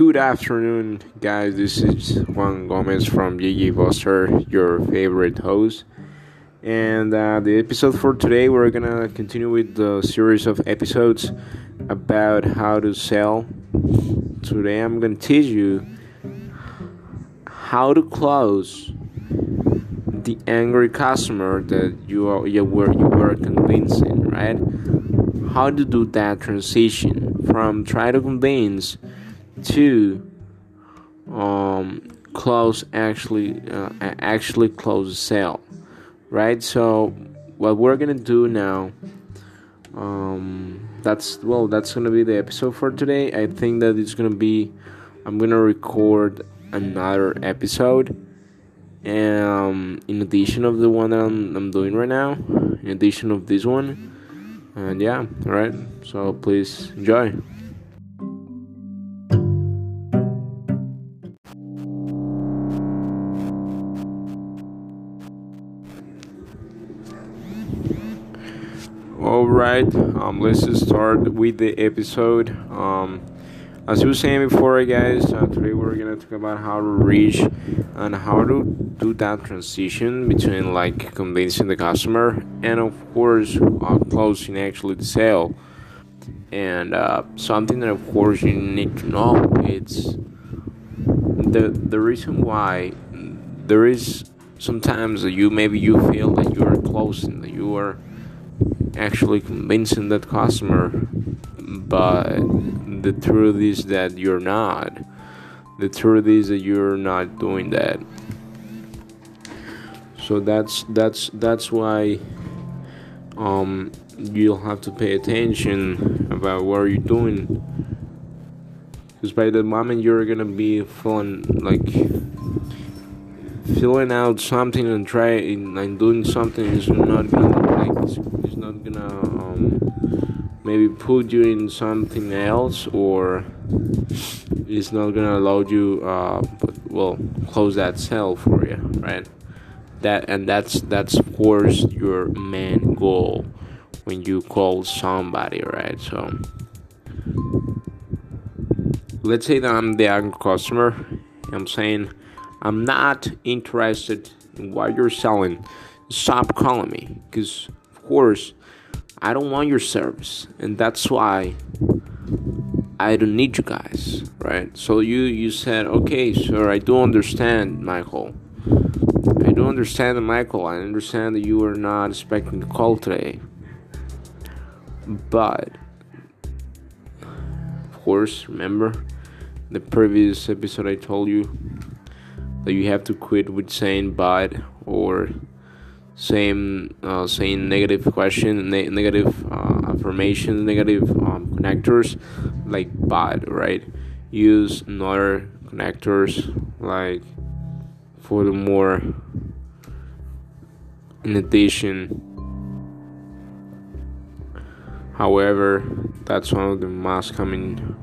Good afternoon, guys. This is Juan Gomez from Gigi Buster, your favorite host. And uh, the episode for today, we're gonna continue with the series of episodes about how to sell. Today, I'm gonna teach you how to close the angry customer that you are you were you were convincing, right? How to do that transition from try to convince to um, close actually uh, actually close the sale right? So what we're gonna do now um, that's well that's gonna be the episode for today. I think that it's gonna be i'm gonna record another episode um, in addition of the one that I'm, I'm doing right now in addition of this one. And yeah all right so please enjoy right, um, let's start with the episode. Um, as you were saying before, guys, uh, today we're gonna talk about how to reach and how to do that transition between like convincing the customer and, of course, uh, closing actually the sale. And uh, something that, of course, you need to know it's the the reason why there is sometimes that you maybe you feel that you are closing that you are actually convincing that customer, but the truth is that you're not. The truth is that you're not doing that. So that's that's that's why um, you'll have to pay attention about what you're doing. Because by the moment you're gonna be feeling like filling out something and trying and doing something is not gonna like it's not gonna um, maybe put you in something else or it's not gonna allow you uh, well close that cell for you right? That and that's that's of course your main goal when you call somebody right? So let's say that i'm the angry customer i'm saying i'm not interested in what you're selling. Stop calling me because of course i don't want your service and that's why i don't need you guys right? So you you said okay sir i do understand michael. I do understand michael. I understand that you are not expecting a call today. But of course remember the previous episode i told you that you have to quit with saying but or same uh, saying negative question ne- negative uh, affirmation negative um, connectors like but right? Use another connectors like for the more in addition. However that's one of the most common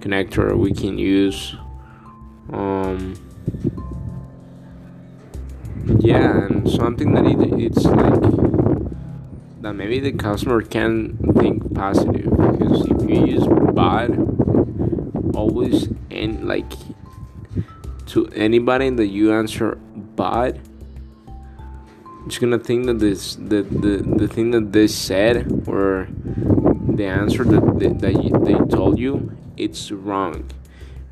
connector we can use. Um, yeah and something that it, it's like that maybe the customer can think positive because if you use bad always and like to anybody that you answer bad it's gonna think that this the, the, the thing that they said or the answer that they, that they told you it's wrong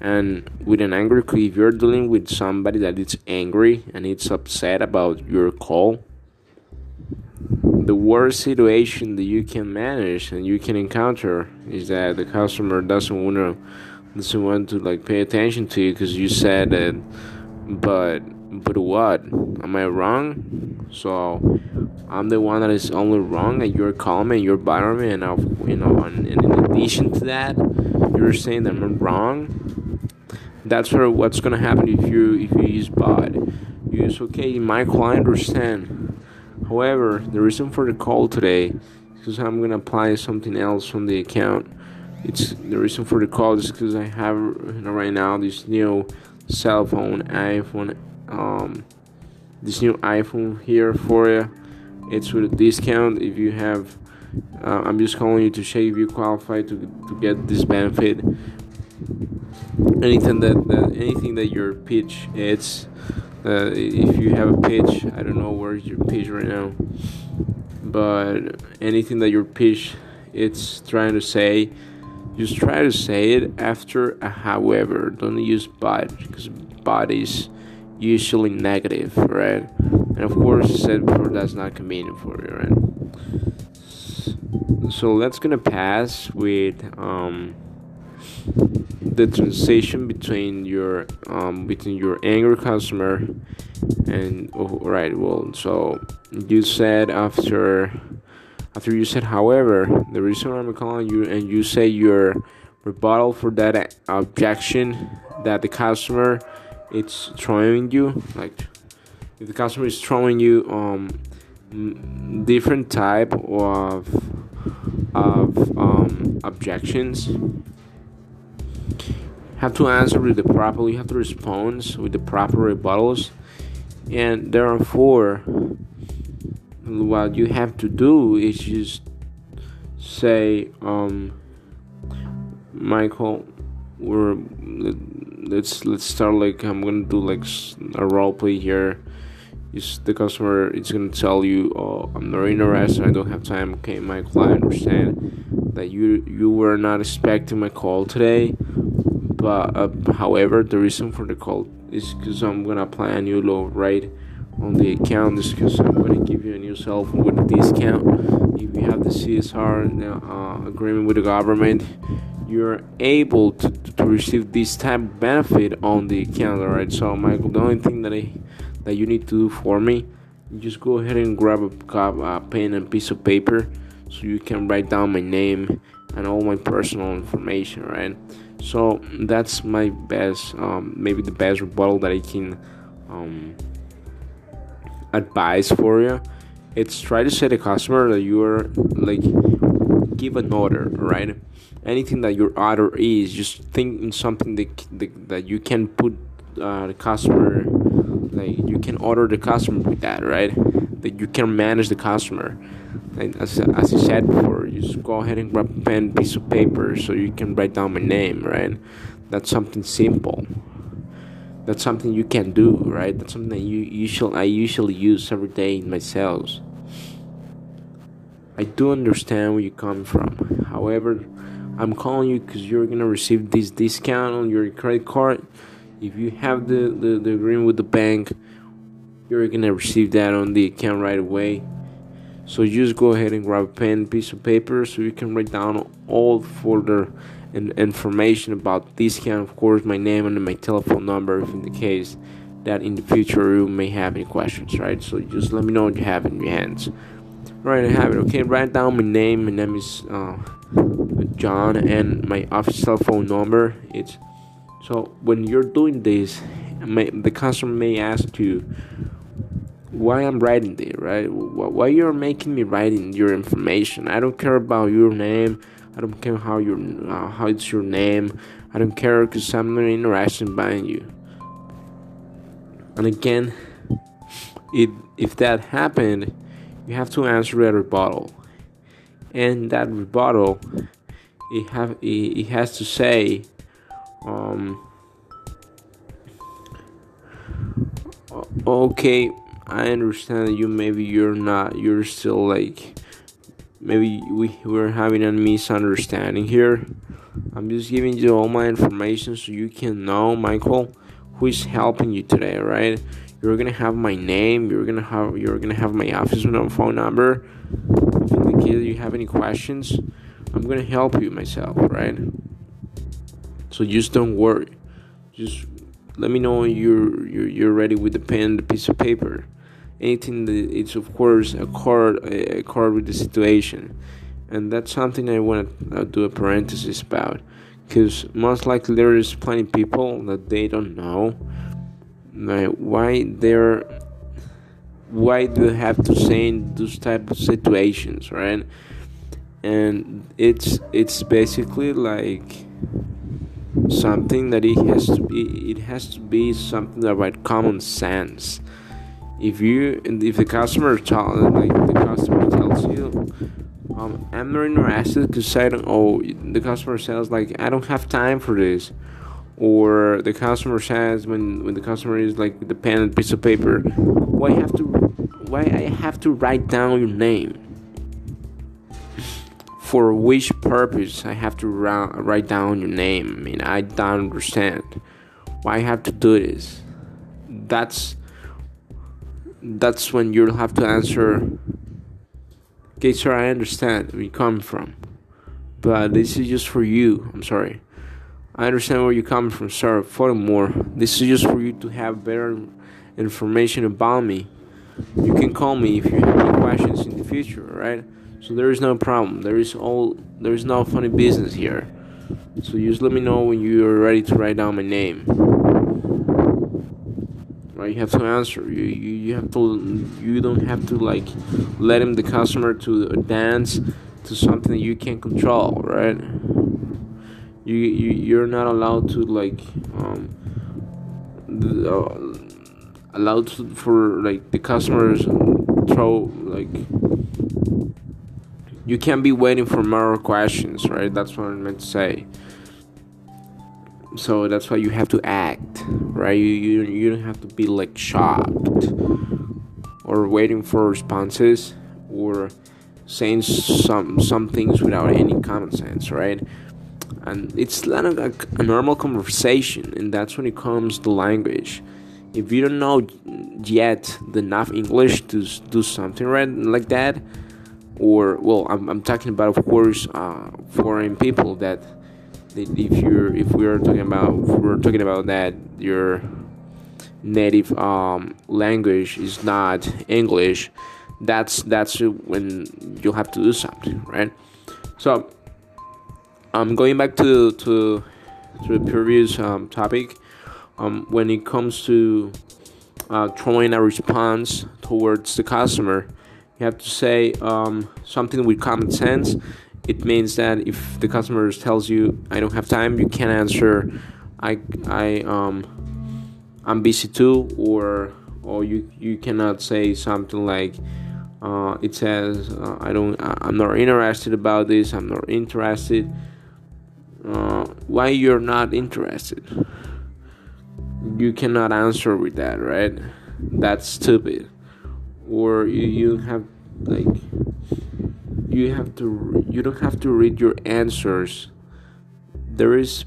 and with an angry call if you're dealing with somebody that is angry and it's upset about your call the worst situation that you can manage and you can encounter is that the customer doesn't want to doesn't want to like pay attention to you because you said that but but what? Am i wrong? So i'm the one that is only wrong and you're calm and you're bothering me and I'll, you know and, and in addition to that you're saying that i'm wrong that's sort of what's gonna happen if you if you use bot. Use okay, Michael, I understand. However, the reason for the call today is because I'm gonna apply something else from the account. It's the reason for the call is because I have you know, right now this new cell phone iPhone, um, this new iPhone here for you. It's with a discount if you have. Uh, I'm just calling you to check if you qualify to to get this benefit anything that, that anything that your pitch it's uh, if you have a pitch i don't know where's your pitch right now but anything that your pitch it's trying to say just try to say it after a however. Don't use but because but is usually negative right? And of course said before that's not convenient for you right? So that's gonna pass with um the transition between your um, between your angry customer and oh, right well so you said after after you said however the reason why i'm calling you and you say your rebuttal for that objection that the customer it's throwing you like if the customer is throwing you um different type of of um, objections have to answer with the proper you have to respond with the proper rebuttals. And therefore what you have to do is just say um michael we're let's let's start like i'm gonna do like a role play here is the customer is gonna tell you oh i'm not interested i don't have time okay michael i understand that you you were not expecting my call today but uh, however the reason for the call is because i'm gonna apply a new law right on the account is because i'm gonna give you a new cell phone with a discount. If you have the csr uh, agreement with the government you're able to, to receive this type of benefit on the account all right so michael the only thing that i that you need to do for me just go ahead and grab a, a pen and piece of paper so you can write down my name and all my personal information right? So that's my best um, maybe the best rebuttal that i can um, advise for you. It's try to say the customer that you are like give an order right? Anything that your order is just think in something that, that, that you can put uh, the customer like you can order the customer with that right? That you can manage the customer. Like as, as you said before you just go ahead and grab a pen piece of paper so you can write down my name right? That's something simple. That's something you can do right? That's something that you usually i usually use every day in my sales. I do understand where you come from. However i'm calling you because you're gonna receive this discount on your credit card if you have the, the, the agreement with the bank you're gonna receive that on the account right away. So just go ahead and grab a pen piece of paper so you can write down all further and information about this account. Of course my name and my telephone number if in the case that in the future you may have any questions right? So just let me know what you have in your hands. Right i have it. Okay write down my name. My name is uh, john and my office phone number. It's so when you're doing this, may, the customer may ask you why I'm writing this, right? Why you're making me writing your information? I don't care about your name. I don't care how your uh, how it's your name. I don't care because I'm not interested in buying you. And again, it if that happened, you have to answer a rebuttal, and that rebuttal, it have it, it has to say um okay i understand you maybe you're not you're still like maybe we we're having a misunderstanding here. I'm just giving you all my information so you can know michael who is helping you today right? You're gonna have my name you're gonna have you're gonna have my office phone number. If in case you have any questions i'm gonna help you myself right so just don't worry. Just let me know you're you're, you're ready with the pen, the piece of paper. Anything that it's of course a card a card with the situation, and that's something I want to do a parenthesis about, because most likely there is plenty people that they don't know, like why they're why do you have to say in those type of situations, right? And it's it's basically like something that it has to be it has to be something about common sense. If you if the customer tell like the customer tells you um, I'm not interested because I don't oh the customer says like I don't have time for this or the customer says when when the customer is like the pen and piece of paper why have to why I have to write down your name for which purpose I have to write down your name I mean I don't understand why I have to do this that's that's when you'll have to answer okay sir I understand where you come from but this is just for you I'm sorry I understand where you come from, sir. Furthermore, this is just for you to have better information about me. You can call me if you have any questions in the future, right? So there is no problem. There is all there is no funny business here. So just let me know when you are ready to write down my name. Right, you have to answer. You, you you have to you don't have to like let him the customer to dance to something that you can't control, right? you, you you're not allowed to like um the, uh, allowed to, for like the customers throw like you can't be waiting for more questions right? That's what i meant to say. So that's why you have to act right? You, you you don't have to be like shocked or waiting for responses or saying some some things without any common sense right? And it's not a, a normal conversation and that's when it comes to language. If you don't know yet enough english to do something right like that or well i'm, I'm talking about of course uh, foreign people that if you're if we are talking about we're talking about that your native um, language is not english that's that's when you'll have to do something right? So i'm um, going back to to, to the previous um, topic, um, when it comes to uh, throwing a response towards the customer, you have to say um, something with common sense. It means that if the customer tells you, "I don't have time," you can answer, "I I um I'm busy too," or or you you cannot say something like. Uh, it says uh, I don't I'm not interested about this I'm not interested uh, why you're not interested you cannot answer with that right that's stupid or you, you have like you have to you don't have to read your answers. There is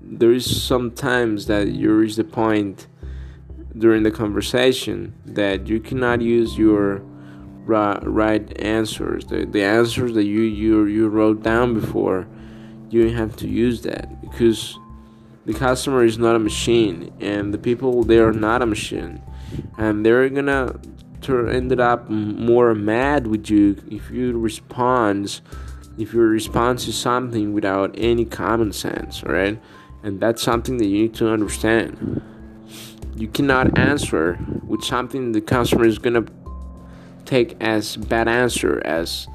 there is sometimes that you reach the point during the conversation that you cannot use your right, answers. The, the answers that you, you you wrote down before you have to use that because the customer is not a machine and the people they are not a machine and they're gonna turn ended up more mad with you if you respond if your response is something without any common sense right and that's something that you need to understand you cannot answer with something the customer is gonna take as bad answer as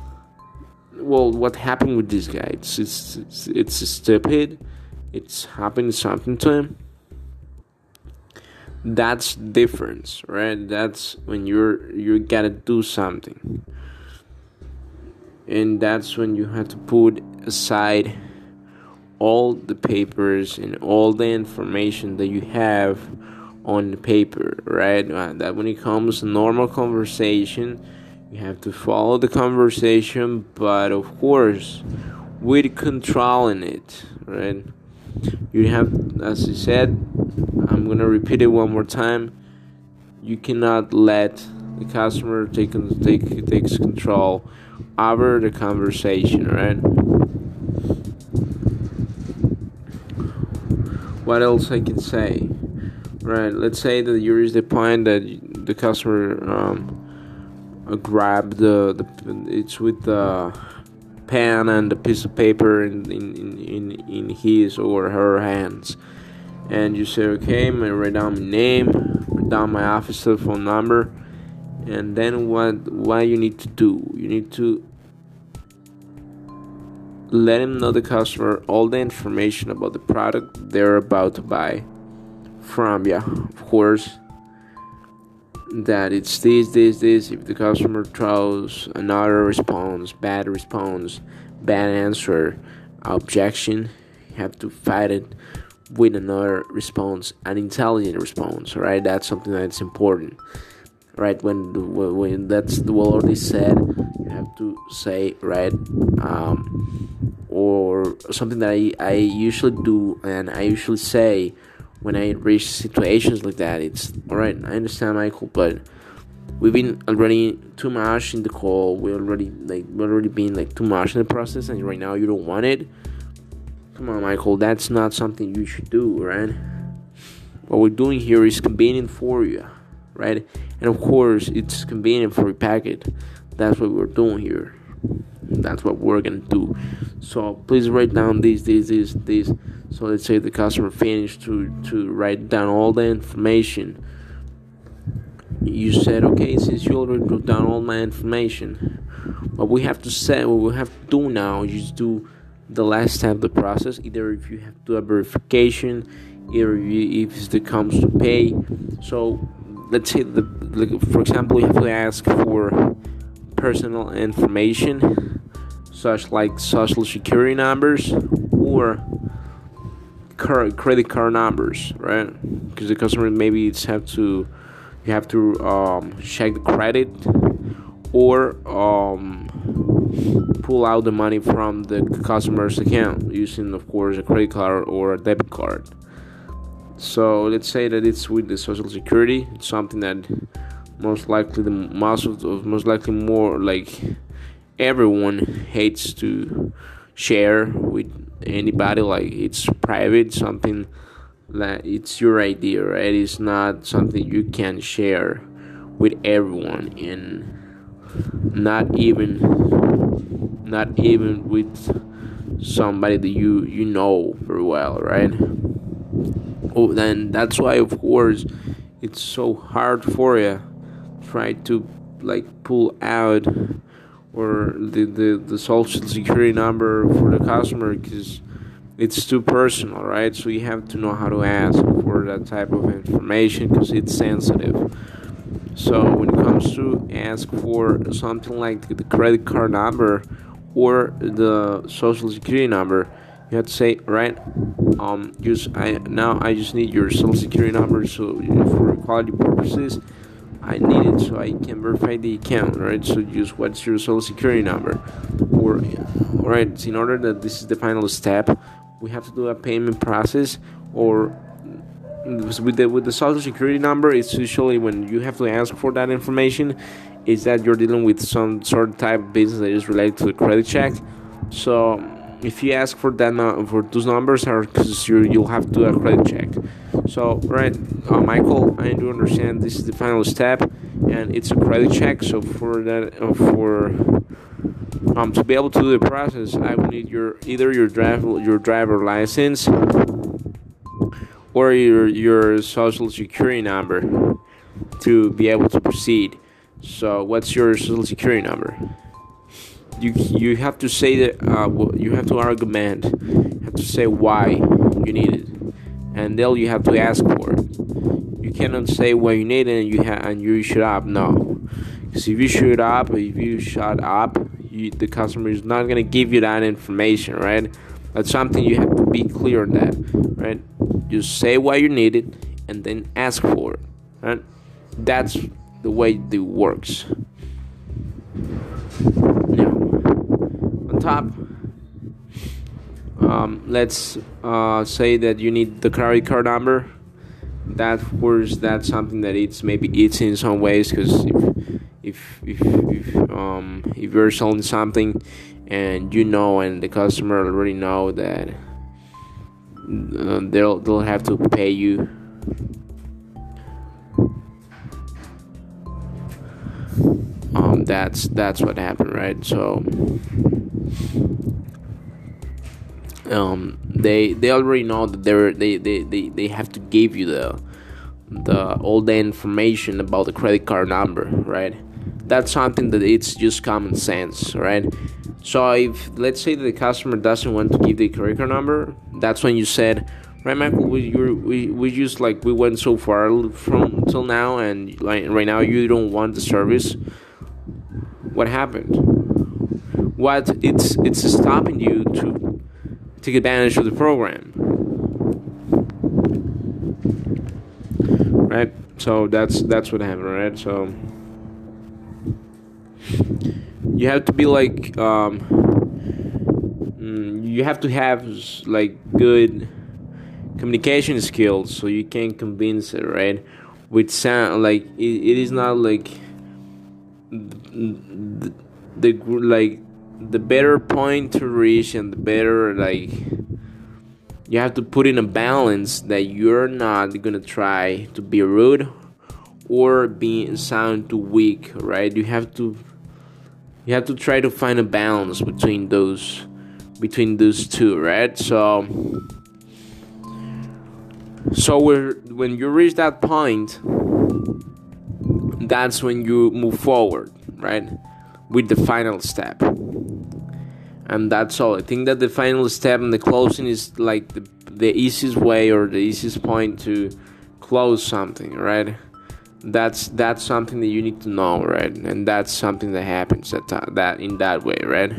well, what happened with this guy? It's it's it's, it's stupid. It's happened something to him. That's difference, right? That's when you're you gotta do something, and that's when you have to put aside all the papers and all the information that you have on the paper, right? Uh, that when it comes to normal conversation you have to follow the conversation, but of course, with controlling it, right? You have, as I said, I'm gonna repeat it one more time. You cannot let the customer take take takes control over the conversation, right? What else I can say? Right. Let's say that you reach the point that the customer um, grab the, the it's with the pen and the piece of paper in in, in, in his or her hands. And you say okay I'm gonna write down my name write down my office telephone number and then what what you need to do. You need to let him know the customer all the information about the product they're about to buy from you of course that it's this, this, this. If the customer throws another response, bad response, bad answer, objection, you have to fight it with another response, an intelligent response, right? That's something that's important, right? When when that's the well already said, you have to say right, um, or something that I I usually do and I usually say when I reach situations like that. It's all right. I understand, Michael, but we've been already too much in the call. We already like we already been like too much in the process, and right now you don't want it. Come on, Michael. That's not something you should do, right? What we're doing here is convenient for you, right? And of course, it's convenient for your packet. That's what we're doing here. That's what we're gonna do. So please write down this, this, this, this. So let's say the customer finished to to write down all the information you said, okay, since you already wrote down all my information, what we have to say, what we have to do now is do the last step of the process. Either if you have to do a verification, either if it comes to pay. So let's say the, the, for example, you have to ask for personal information, such like social security numbers or credit card numbers, right? Because the customer maybe it's have to you have to um, check the credit or um, pull out the money from the customer's account using of course a credit card or a debit card so let's say that it's with the social security it's something that most likely the most of most likely more like everyone hates to share with anybody like it's private something that it's your idea, right? It's not something you can share with everyone and not even not even with somebody that you you know very well, right? Oh, then that's why of course it's so hard for you try to like pull out or the, the, the social security number for the customer because it's too personal, right? So you have to know how to ask for that type of information because it's sensitive. So when it comes to ask for something like the credit card number or the social security number, you have to say, right? Um, just I now I just need your social security number so for quality purposes. I need it so I can verify the account, right? So just what's your social security number, or right? In order that this is the final step, we have to do a payment process or with the with the social security number it's usually when you have to ask for that information is that you're dealing with some sort of type of business that is related to the credit check so if you ask for that for those numbers are because you you'll have to do a credit check so right uh, michael i do understand this is the final step and it's a credit check so for that uh, for um, to be able to do the process, I will need your either your driver your driver license or your your social security number to be able to proceed. So, what's your social security number? You you have to say that uh, you have to argument. You have to say why you need it, and then you have to ask for it. You cannot say why you need it and you ha- and you shut up. No, because if you shut up, if you shut up, you, the customer is not to give you that information, right? That's something you have to be clear on that, right? Just say what you need it and then ask for it, right? That's the way it works. Now, on top, um, let's uh, say that you need the credit card number. That, course, that's something that it's maybe it's in some ways because if if if if um if you're selling something and you know and the customer already know that uh, they'll they'll have to pay you um that's that's what happened right so um they they already know that they're they they, they, they have to give you the the all the information about the credit card number right that's something that it's just common sense, right? So if let's say that the customer doesn't want to give the credit card number, that's when you said, right, Michael, we we we just like we went so far from till now, and like right now you don't want the service. What happened? What it's it's stopping you to take advantage of the program. Right? So that's that's what happened, right? So you have to be like um, mm, you have to have like good communication skills so you can convince it right with sound like it, it is not like the, the, the like the better point to reach and the better like you have to put in a balance that you're not gonna try to be rude or be sound too weak right? You have to you have to try to find a balance between those between those two right? So so when you reach that point that's when you move forward right with the final step. And that's all. I think that the final step and the closing is like the, the easiest way or the easiest point to close something right? That's that's something that you need to know right? And that's something that happens at that in that way right?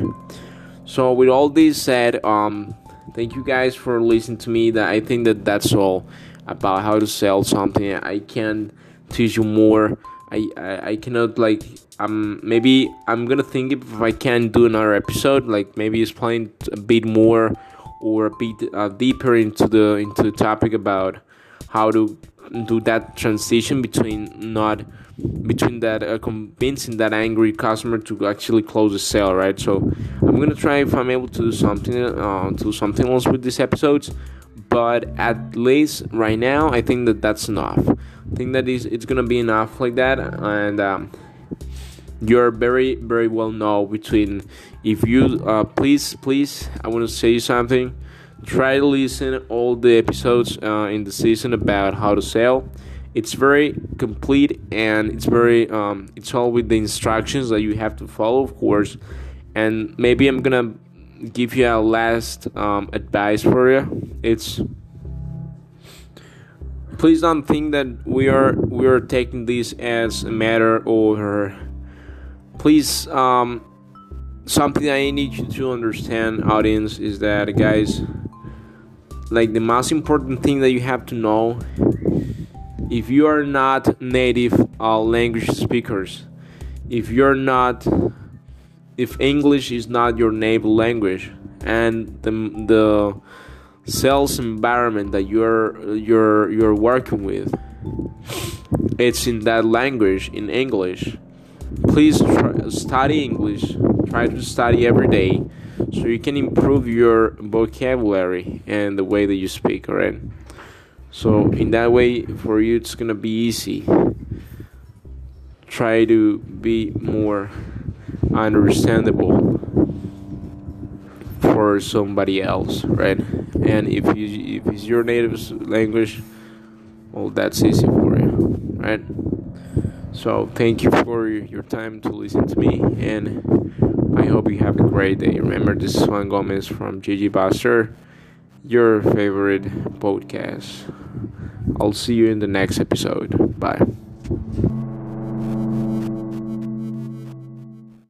So with all this said um thank you guys for listening to me. That i think that that's all about how to sell something. I can teach you more i i, cannot like um maybe i'm gonna think if i can do another episode like maybe explain a bit more or a bit uh, deeper into the into the topic about how to do that transition between not between that uh, convincing that angry customer to actually close the sale right? So i'm gonna try if i'm able to do something uh, do something else with these episodes but at least right now i think that that's enough think that is it's gonna be enough like that and um, you're very very well know between if you uh, please please i want to say something. Try to listen all the episodes uh, in the season about how to sell. It's very complete and it's very um, it's all with the instructions that you have to follow of course. And maybe i'm gonna give you a last um, advice for you. It's please don't think that we are we are taking this as a matter or please um, something i need you to understand audience is that guys like the most important thing that you have to know if you are not native uh, language speakers if you're not if english is not your native language and the, the sales environment that you're you're you're working with. It's in that language in english. Please try, study english. Try to study every day so you can improve your vocabulary and the way that you speak all right so in that way for you it's gonna be easy. Try to be more understandable for somebody else right and if you if it's your native language well that's easy for you right so thank you for your time to listen to me and I hope you have a great day. Remember, this is Juan Gomez from GG Buster, your favorite podcast. I'll see you in the next episode. Bye.